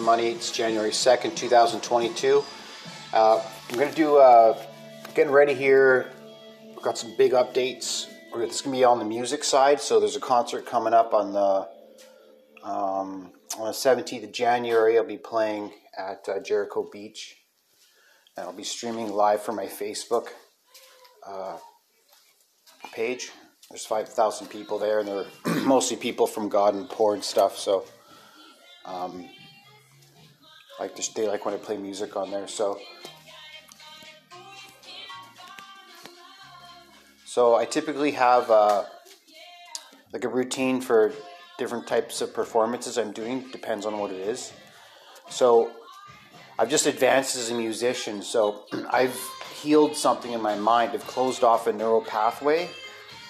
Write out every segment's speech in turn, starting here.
Money. It's January 2nd, 2022. Uh, I'm going to do, uh, getting ready here. We've got some big updates. It's going to be on the music side. So there's a concert coming up on the, um, on the 17th of January. I'll be playing at uh, Jericho Beach. And I'll be streaming live from my Facebook uh, page. There's 5,000 people there, and they're mostly people from God and poor and stuff. So, um, like just they like when I play music on there. So, so I typically have uh, like a routine for different types of performances I'm doing. Depends on what it is. So, I've just advanced as a musician. So, I've healed something in my mind. I've closed off a neural pathway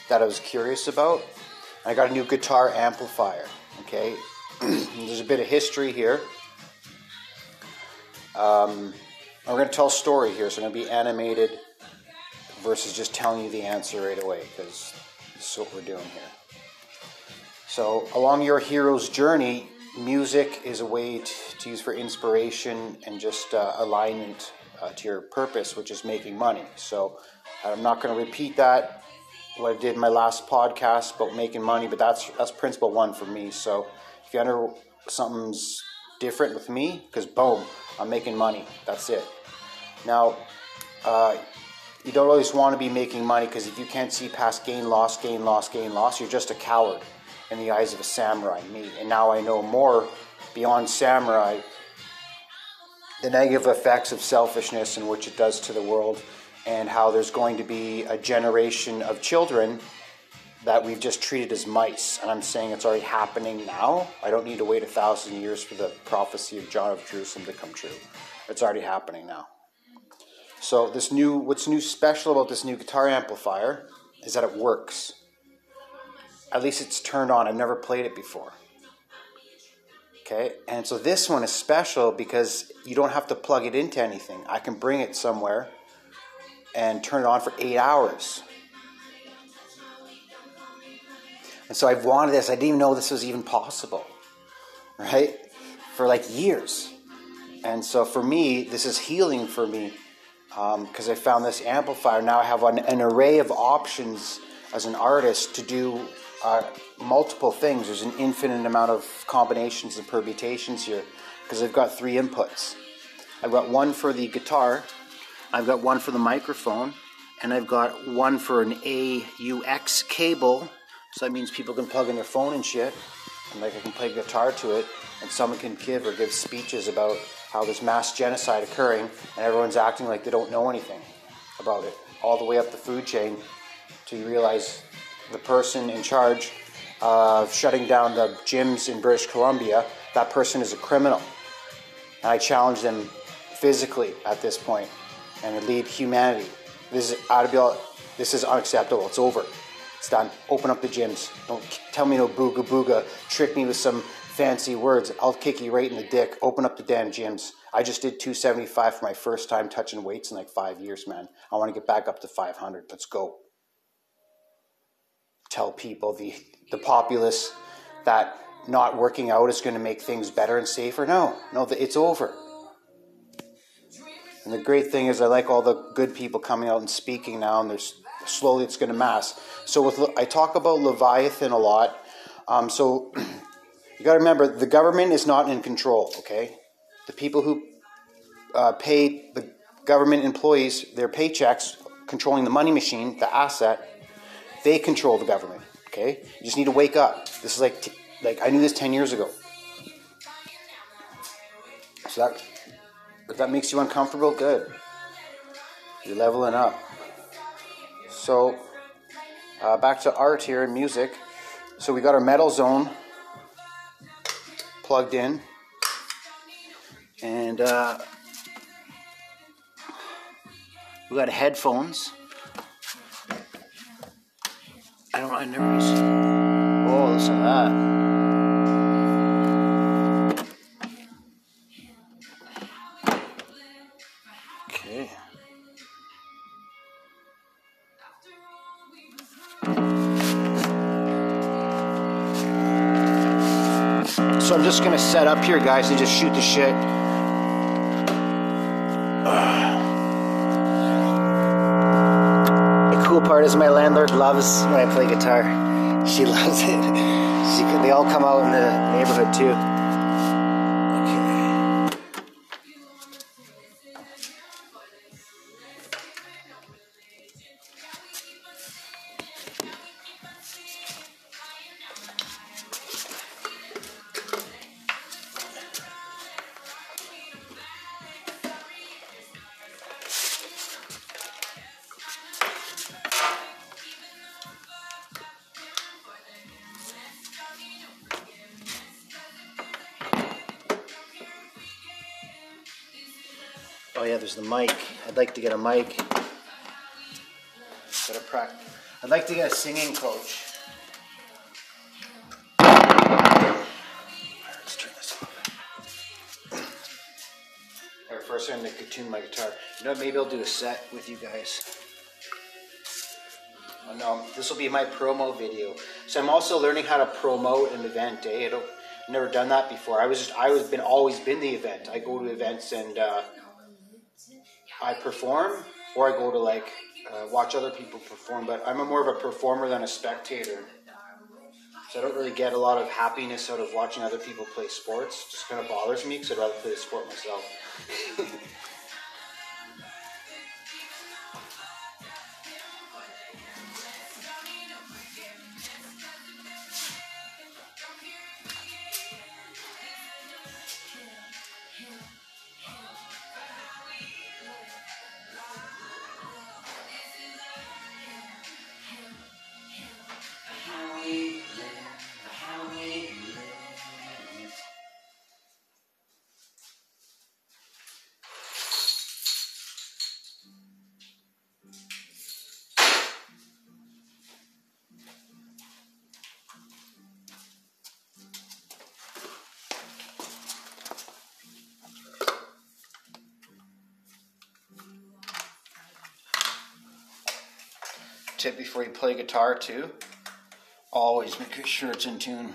that I was curious about. I got a new guitar amplifier. Okay, there's a bit of history here. Um, we're going to tell a story here, so I'm going to be animated versus just telling you the answer right away because this is what we're doing here. So, along your hero's journey, music is a way to, to use for inspiration and just uh, alignment uh, to your purpose, which is making money. So, I'm not going to repeat that what I did in my last podcast about making money, but that's that's principle one for me. So, if you under something's different with me, because boom, I'm making money. That's it. Now, uh, you don't always want to be making money because if you can't see past gain, loss, gain, loss, gain, loss, you're just a coward in the eyes of a samurai, me. And now I know more beyond samurai the negative effects of selfishness and which it does to the world, and how there's going to be a generation of children that we've just treated as mice. And I'm saying it's already happening now. I don't need to wait a thousand years for the prophecy of John of Jerusalem to come true. It's already happening now. So this new what's new special about this new guitar amplifier is that it works. At least it's turned on. I've never played it before. Okay? And so this one is special because you don't have to plug it into anything. I can bring it somewhere and turn it on for 8 hours And so I've wanted this. I didn't even know this was even possible, right? For like years. And so for me, this is healing for me because um, I found this amplifier. Now I have an, an, array of options as an artist to do uh, multiple things. There's an infinite amount of combinations and permutations here because I've got three inputs. I've got one for the guitar, I've got one for the microphone, and I've got one for an AUX cable so that means people can plug in their phone and shit, and like I can play guitar to it, and someone can give or give speeches about how there's mass genocide occurring, and everyone's acting like they don't know anything about it, all the way up the food chain, to you realize the person in charge of shutting down the gyms in British Columbia, that person is a criminal. And I challenge them physically at this point, and lead humanity. This is out of this is unacceptable. It's over. It's done. Open up the gyms. Don't tell me no booga booga. Trick me with some fancy words. I'll kick you right in the dick. Open up the damn gyms. I just did 275 for my first time touching weights in like five years, man. I want to get back up to 500. Let's go. Tell people the the populace that not working out is going to make things better and safer. No, no, it's over. And the great thing is, I like all the good people coming out and speaking now, and there's slowly it's going to mass. So with I talk about Leviathan a lot. Um, so you got to remember the government is not in control. Okay, the people who uh, pay the government employees their paychecks, controlling the money machine, the asset, they control the government. Okay, you just need to wake up. This is like t- like I knew this ten years ago. So that if that makes you uncomfortable, good. You're leveling up. So uh, back to art here and music. So we got our metal zone plugged in, and uh, we got headphones. I don't. I never. Used, oh, listen to that. Just gonna set up here, guys, and just shoot the shit. The cool part is my landlord loves when I play guitar. She loves it. She, they all come out in the neighborhood too. There's the mic. I'd like to get a mic. Got a prac- I'd like to get a singing coach. Let's turn this off. Alright, first I'm gonna tune my guitar. You know maybe I'll do a set with you guys. Oh no, this will be my promo video. So I'm also learning how to promote an event, eh? I've never done that before. I was just, I was been always been the event. I go to events and uh, I perform, or I go to like uh, watch other people perform. But I'm a more of a performer than a spectator, so I don't really get a lot of happiness out of watching other people play sports. It just kind of bothers me because I'd rather play the sport myself. Tip before you play guitar too, always make sure it's in tune.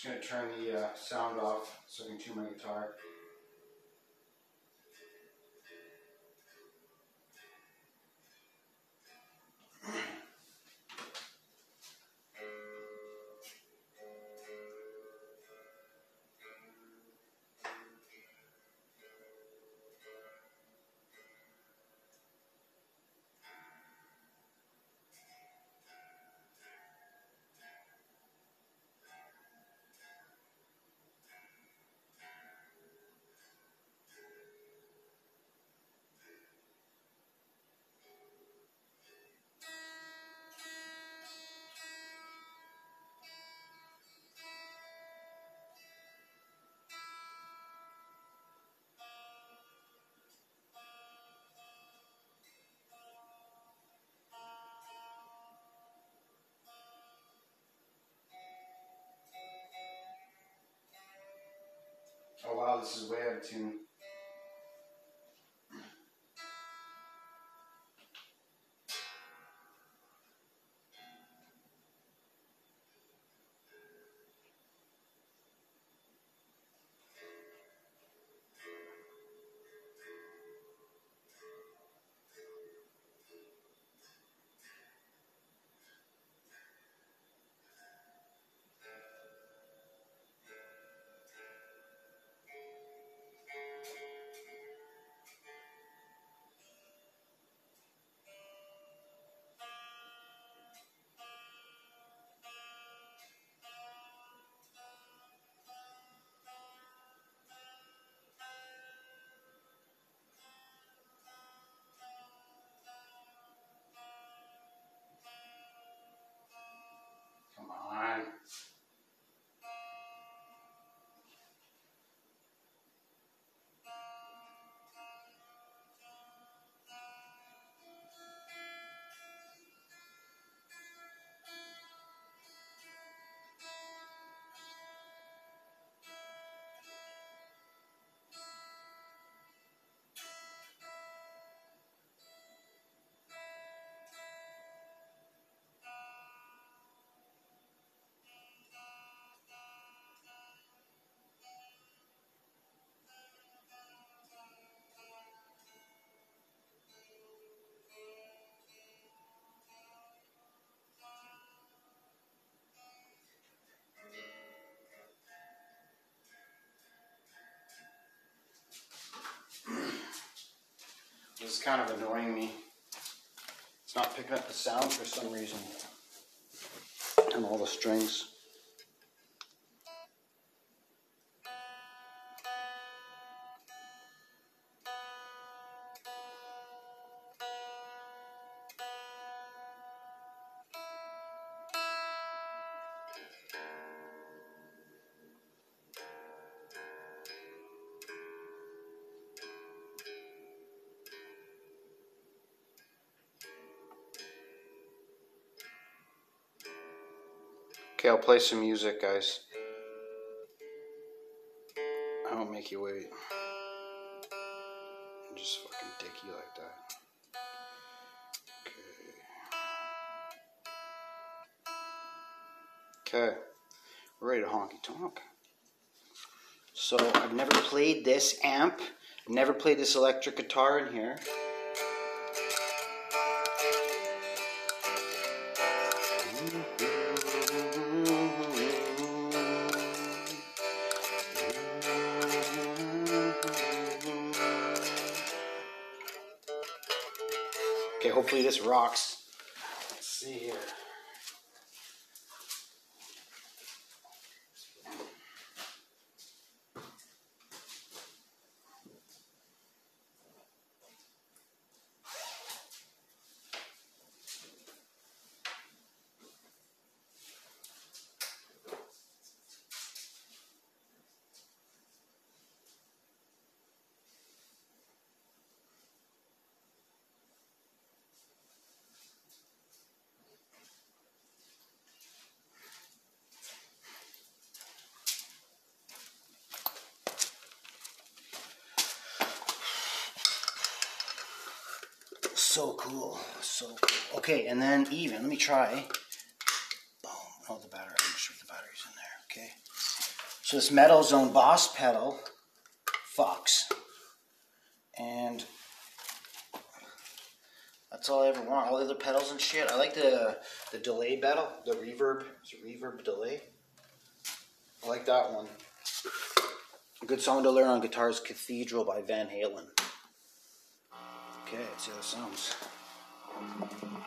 Just gonna turn the uh, sound off so I can tune my guitar. Oh wow, this is way out of tune. Is kind of annoying me. It's not picking up the sound for some reason. And all the strings. Okay, I'll play some music, guys. I won't make you wait. I'm just fucking dicky like that. Okay. Okay. We're ready to honky tonk. So I've never played this amp. never played this electric guitar in here. So cool. Okay, and then even, let me try. Boom. Oh, the battery. I'm sure the battery's in there. Okay. So this Metal Zone Boss pedal, Fox. And that's all I ever want. All the other pedals and shit. I like the the delay pedal, the reverb, It's a reverb delay. I like that one. A good song to learn on guitar is Cathedral by Van Halen. Okay, let's see how it sounds. Thank you.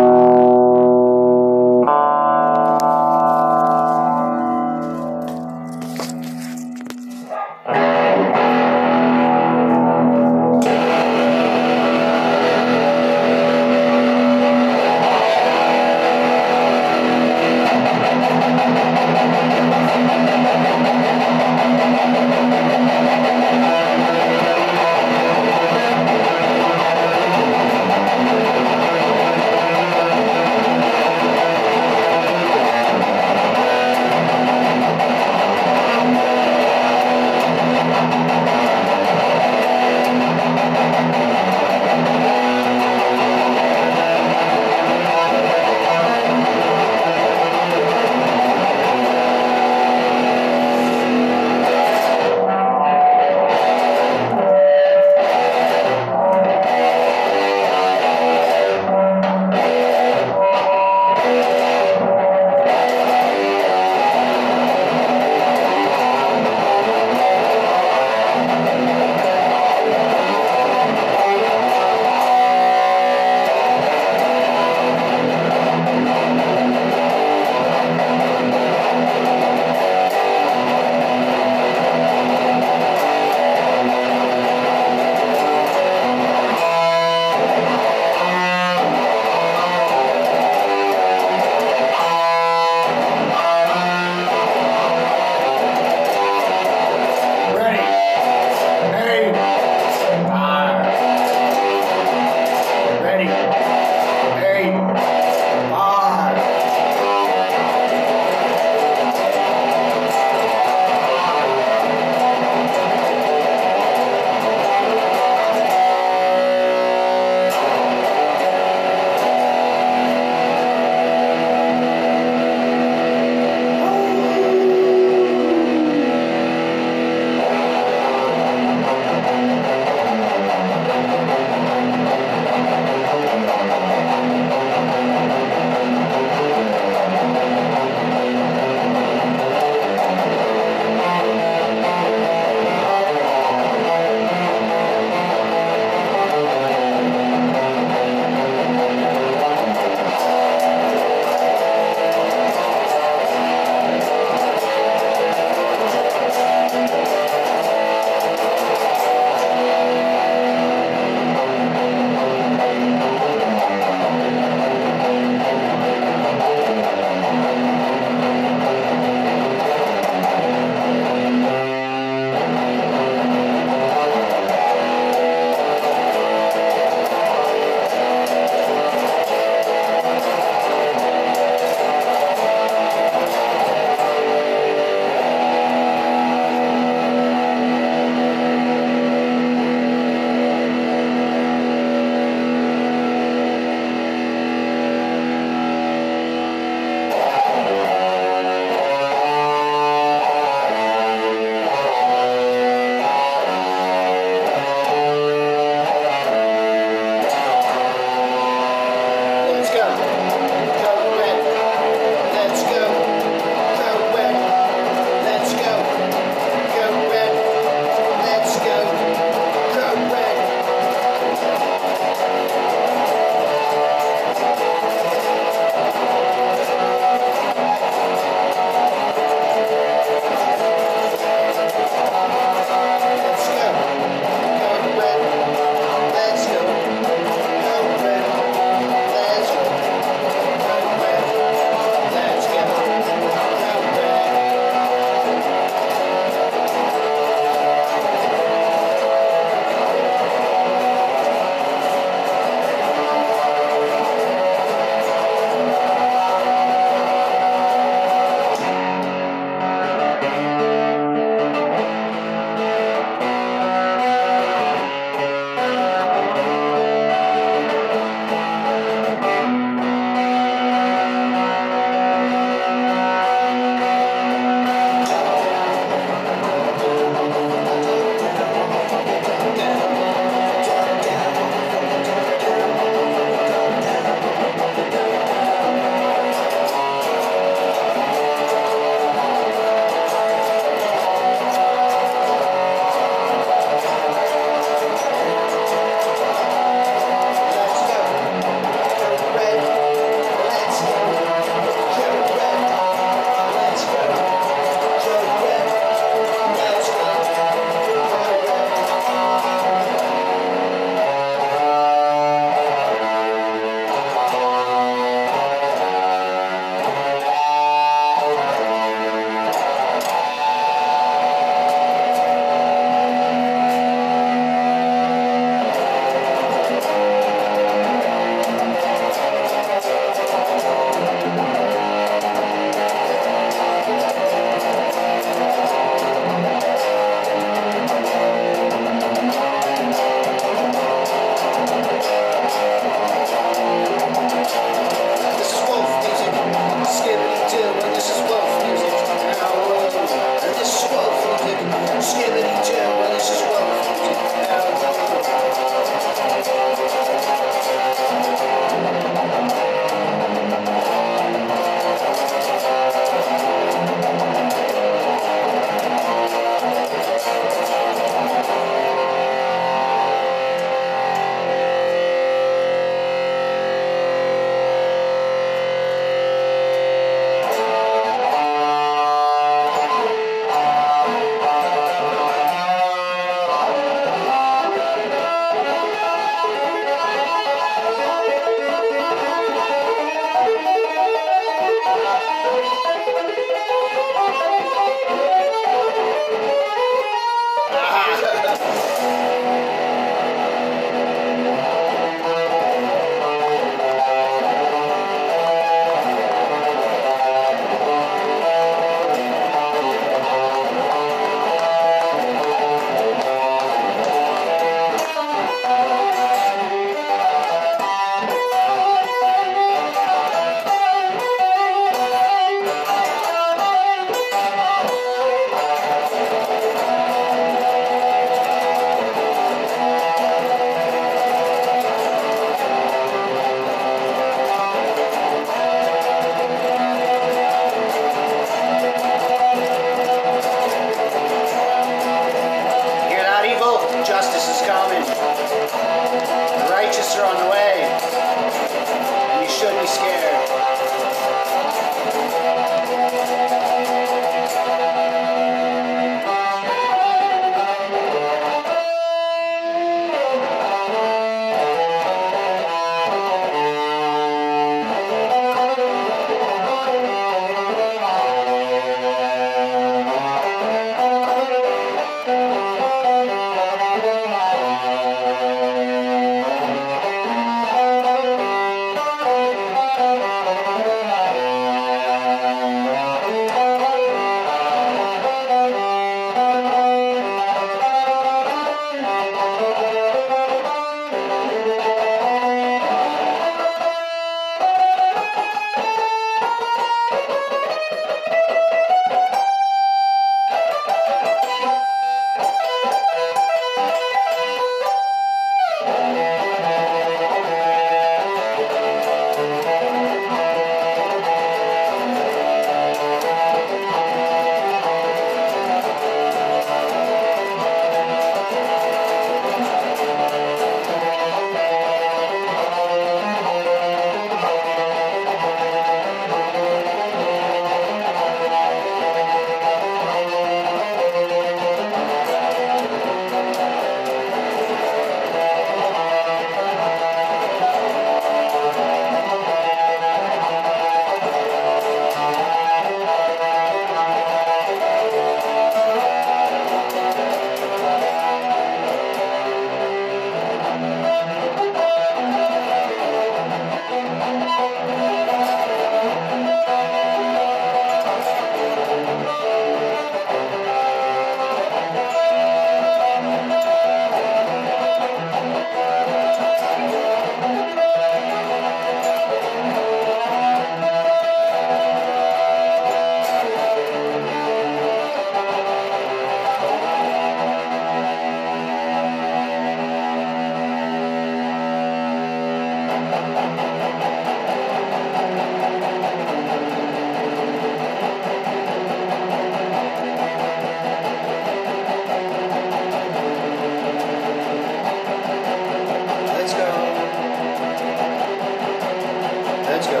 Let's go.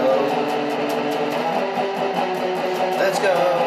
Let's go.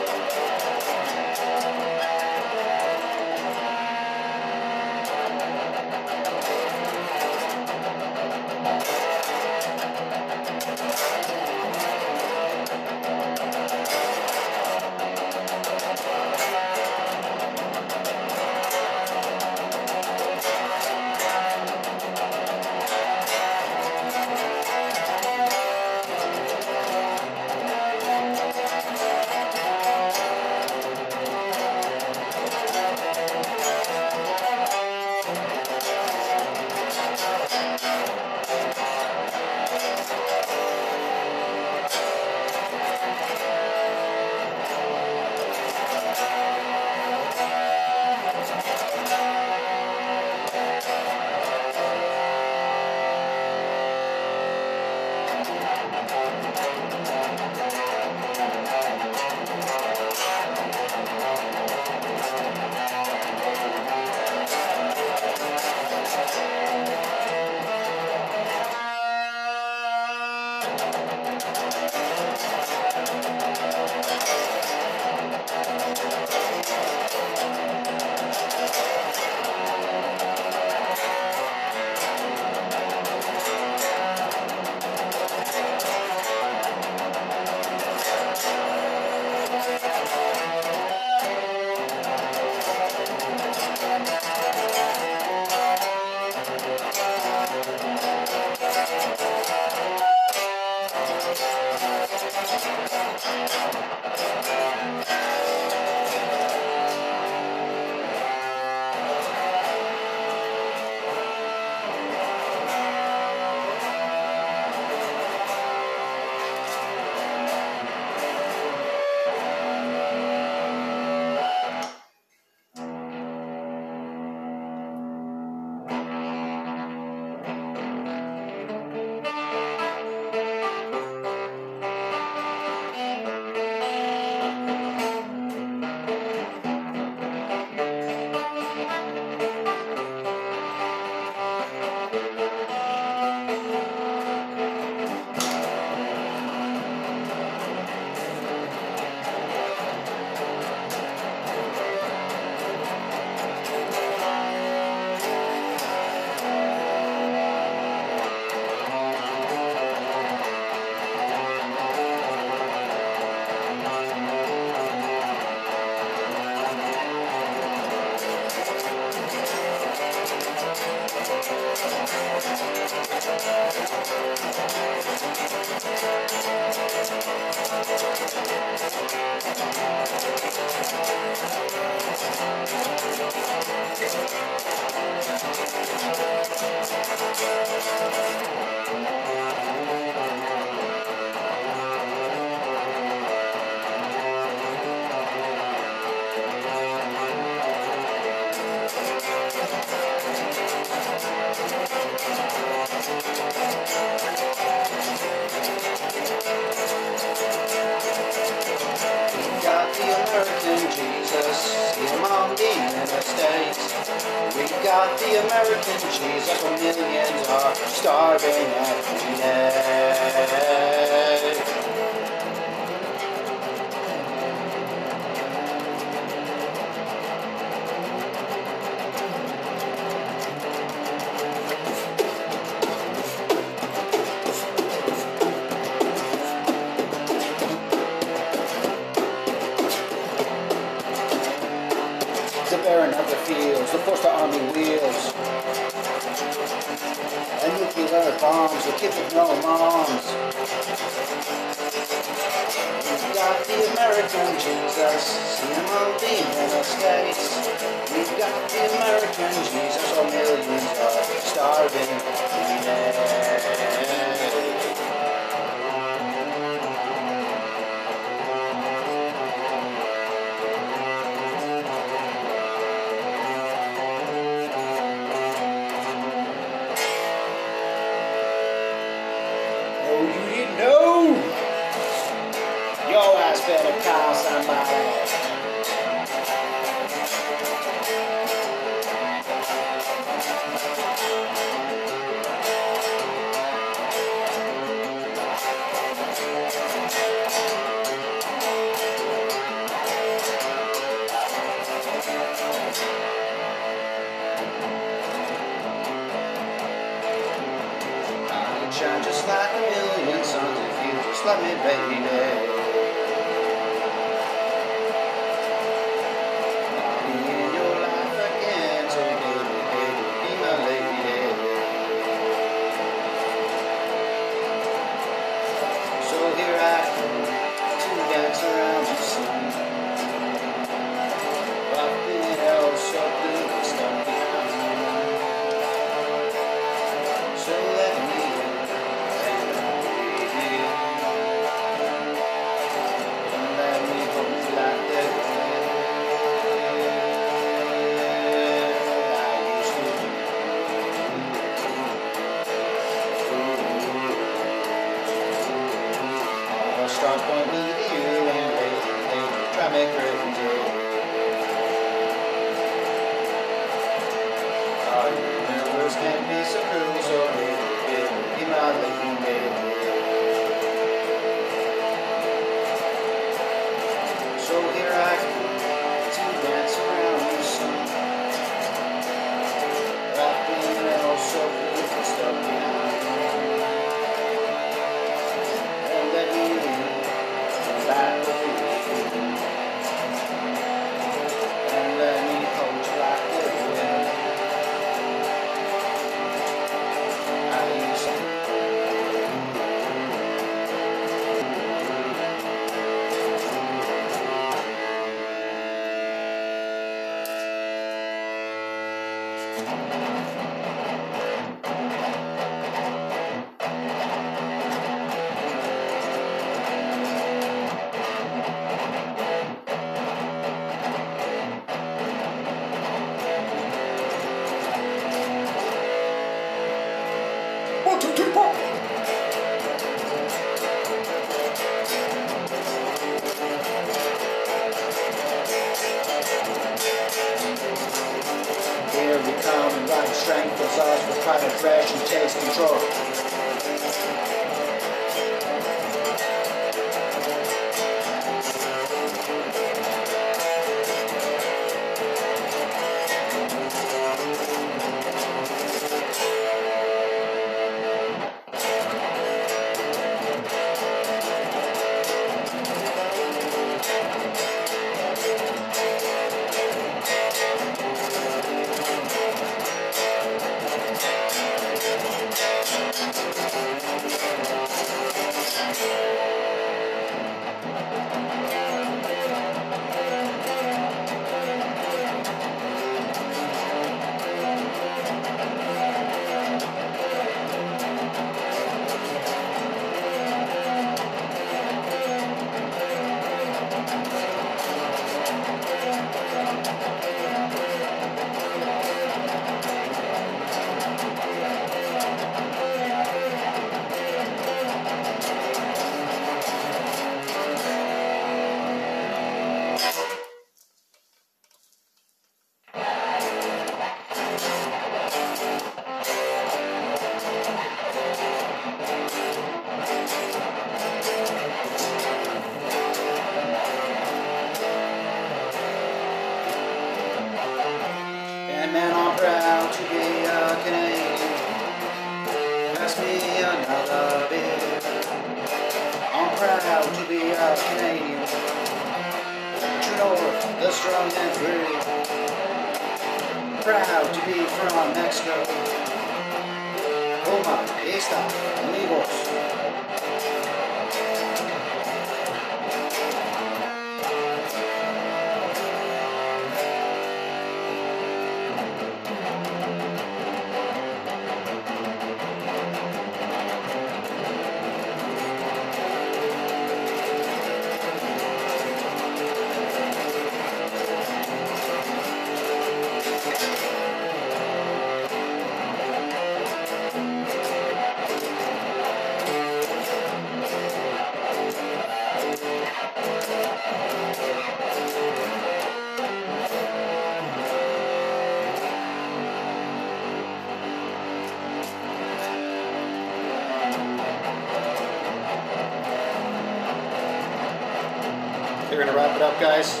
guys.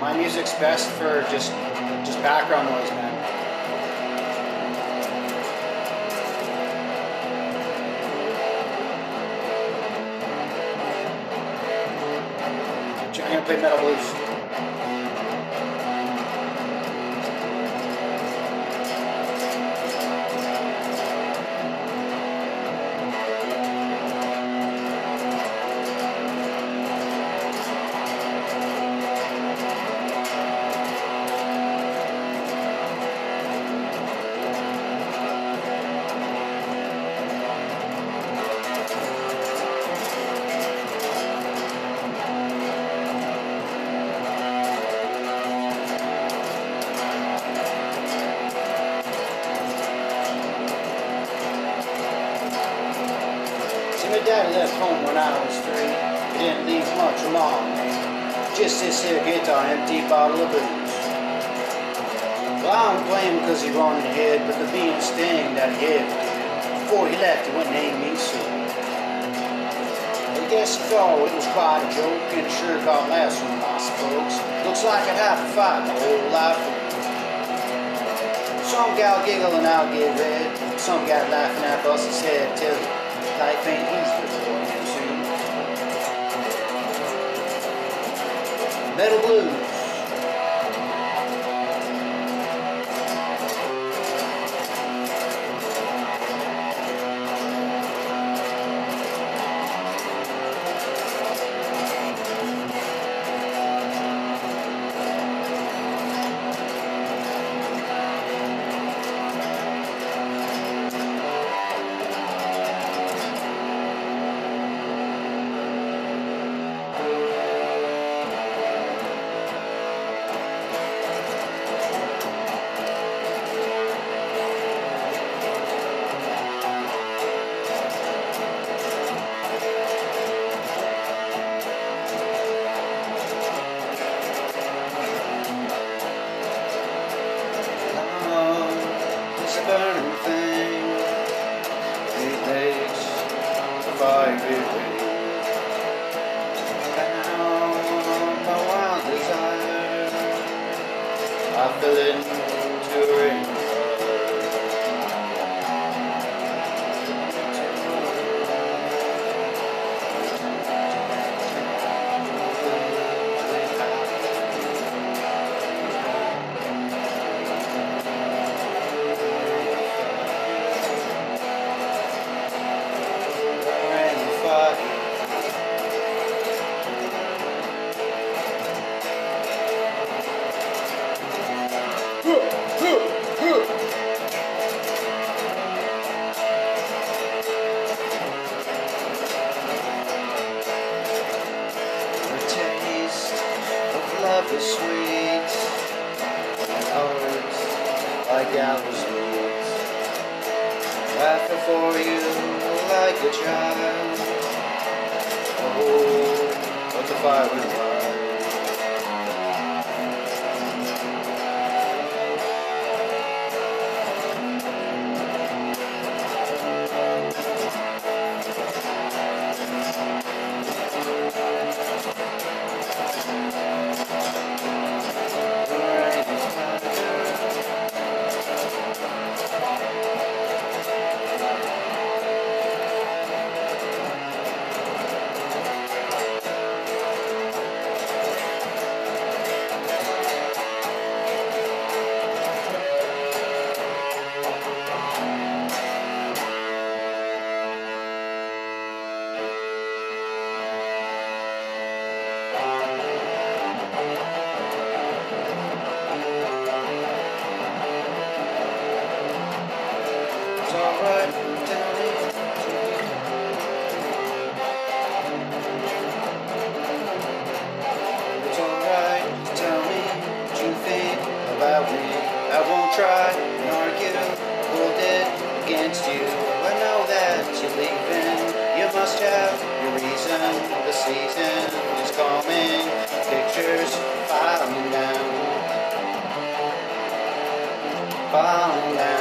My music's best for just just background noise, man. box, folks. Looks like I have a fight Old whole life. Some gal giggling, I'll get red. Some guy laughing at us, his head tell you, life ain't easy for you soon. Metal blue. The season is coming, pictures falling down, falling down.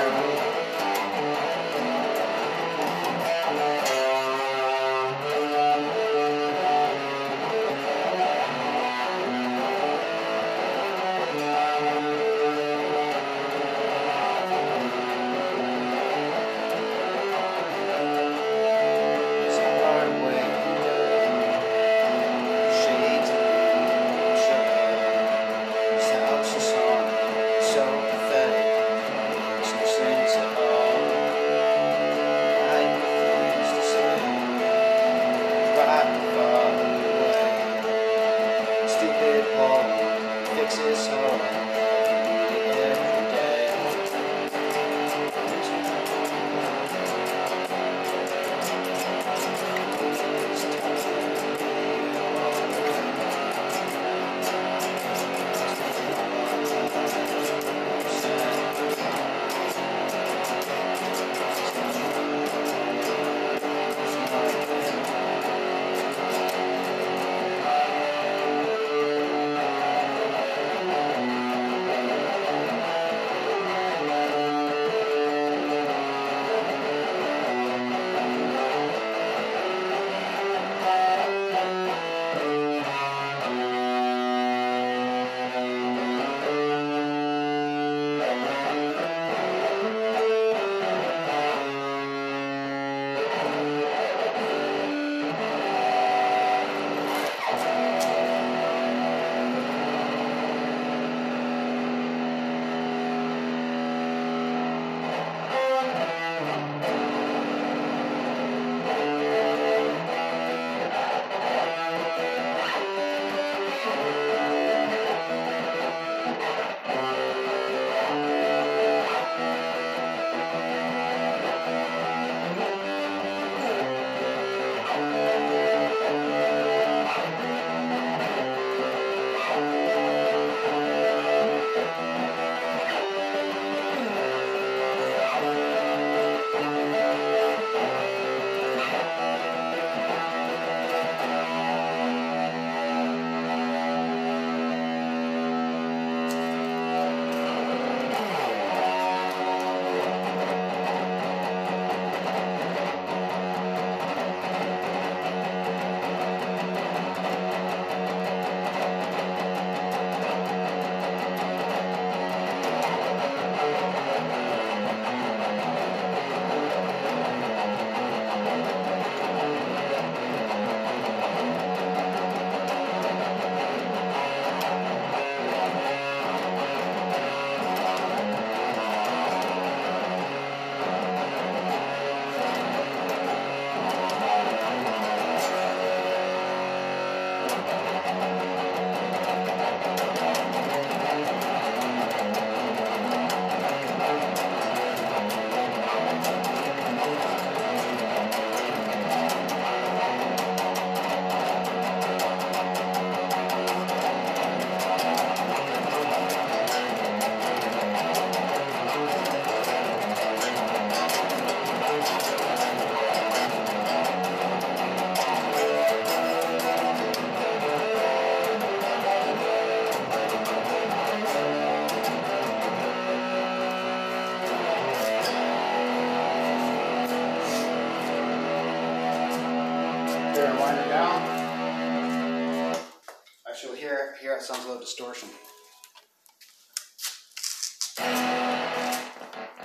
Distortion.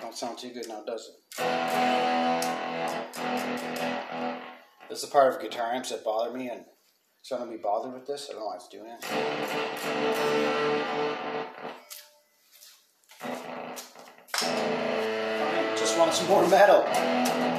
Don't sound too good now, does it? This is the part of guitar amps that bother me, and so I'm gonna be bothered with this. I don't know why it's doing it. Just want some more metal.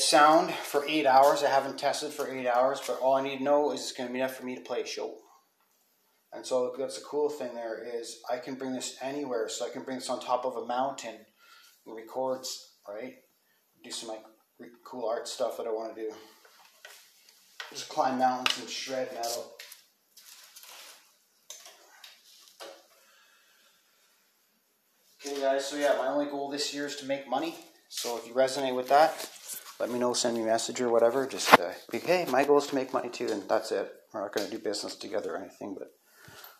Get sound for eight hours. I haven't tested for eight hours, but all I need to know is it's going to be enough for me to play a show. And so that's the cool thing there is I can bring this anywhere. So I can bring this on top of a mountain and record, right? Do some like cool art stuff that I want to do. Just climb mountains and shred metal. Okay, guys. So yeah, my only goal this year is to make money. So if you resonate with that, let me know. Send me a message or whatever. Just uh, be hey, my goal is to make money too, and that's it. We're not going to do business together or anything, but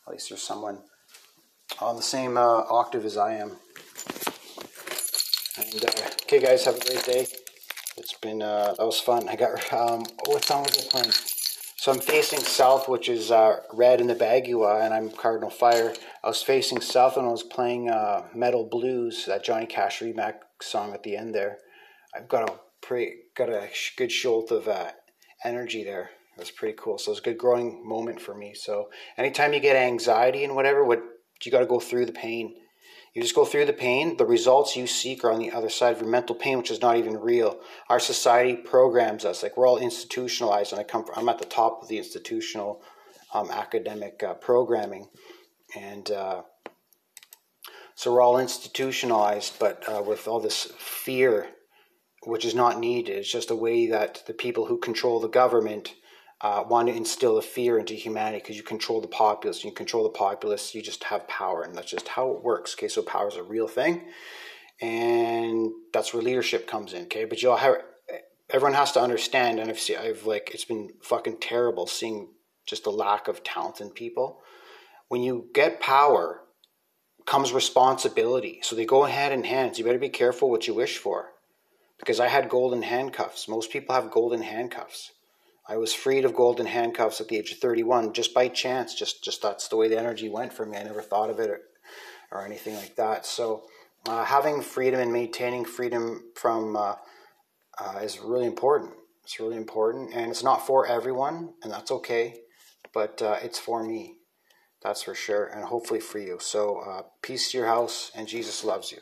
at least there's someone on the same uh, octave as I am. And uh, okay, guys, have a great day. It's been uh, that was fun. I got um, what song was I playing? So I'm facing south, which is uh, red in the Bagua, and I'm Cardinal Fire. I was facing south and I was playing uh, Metal Blues, that Johnny Cash remix song at the end there. I've got a pretty, got a good jolt of uh, energy there. That's pretty cool. So it's a good growing moment for me. So anytime you get anxiety and whatever, what you got to go through the pain. You just go through the pain. The results you seek are on the other side of your mental pain, which is not even real. Our society programs us like we're all institutionalized, and I come. From, I'm at the top of the institutional um, academic uh, programming, and uh, so we're all institutionalized, but uh, with all this fear, which is not needed. It's just a way that the people who control the government uh, want to instill a fear into humanity because you control the populace. You control the populace, you just have power, and that's just how it works. Okay, so power is a real thing, and that's where leadership comes in. Okay, but you'll have everyone has to understand, and I've seen, I've like it's been fucking terrible seeing just the lack of talent in people. When you get power, comes responsibility. So they go hand in hand. So you better be careful what you wish for, because I had golden handcuffs. Most people have golden handcuffs I was freed of golden handcuffs at the age of 31 just by chance. Just, just that's the way the energy went for me. I never thought of it or, or anything like that. So, uh, having freedom and maintaining freedom from uh, uh, is really important. It's really important, and it's not for everyone, and that's okay. But uh, it's for me, that's for sure, and hopefully for you. So, uh, peace to your house, and Jesus loves you.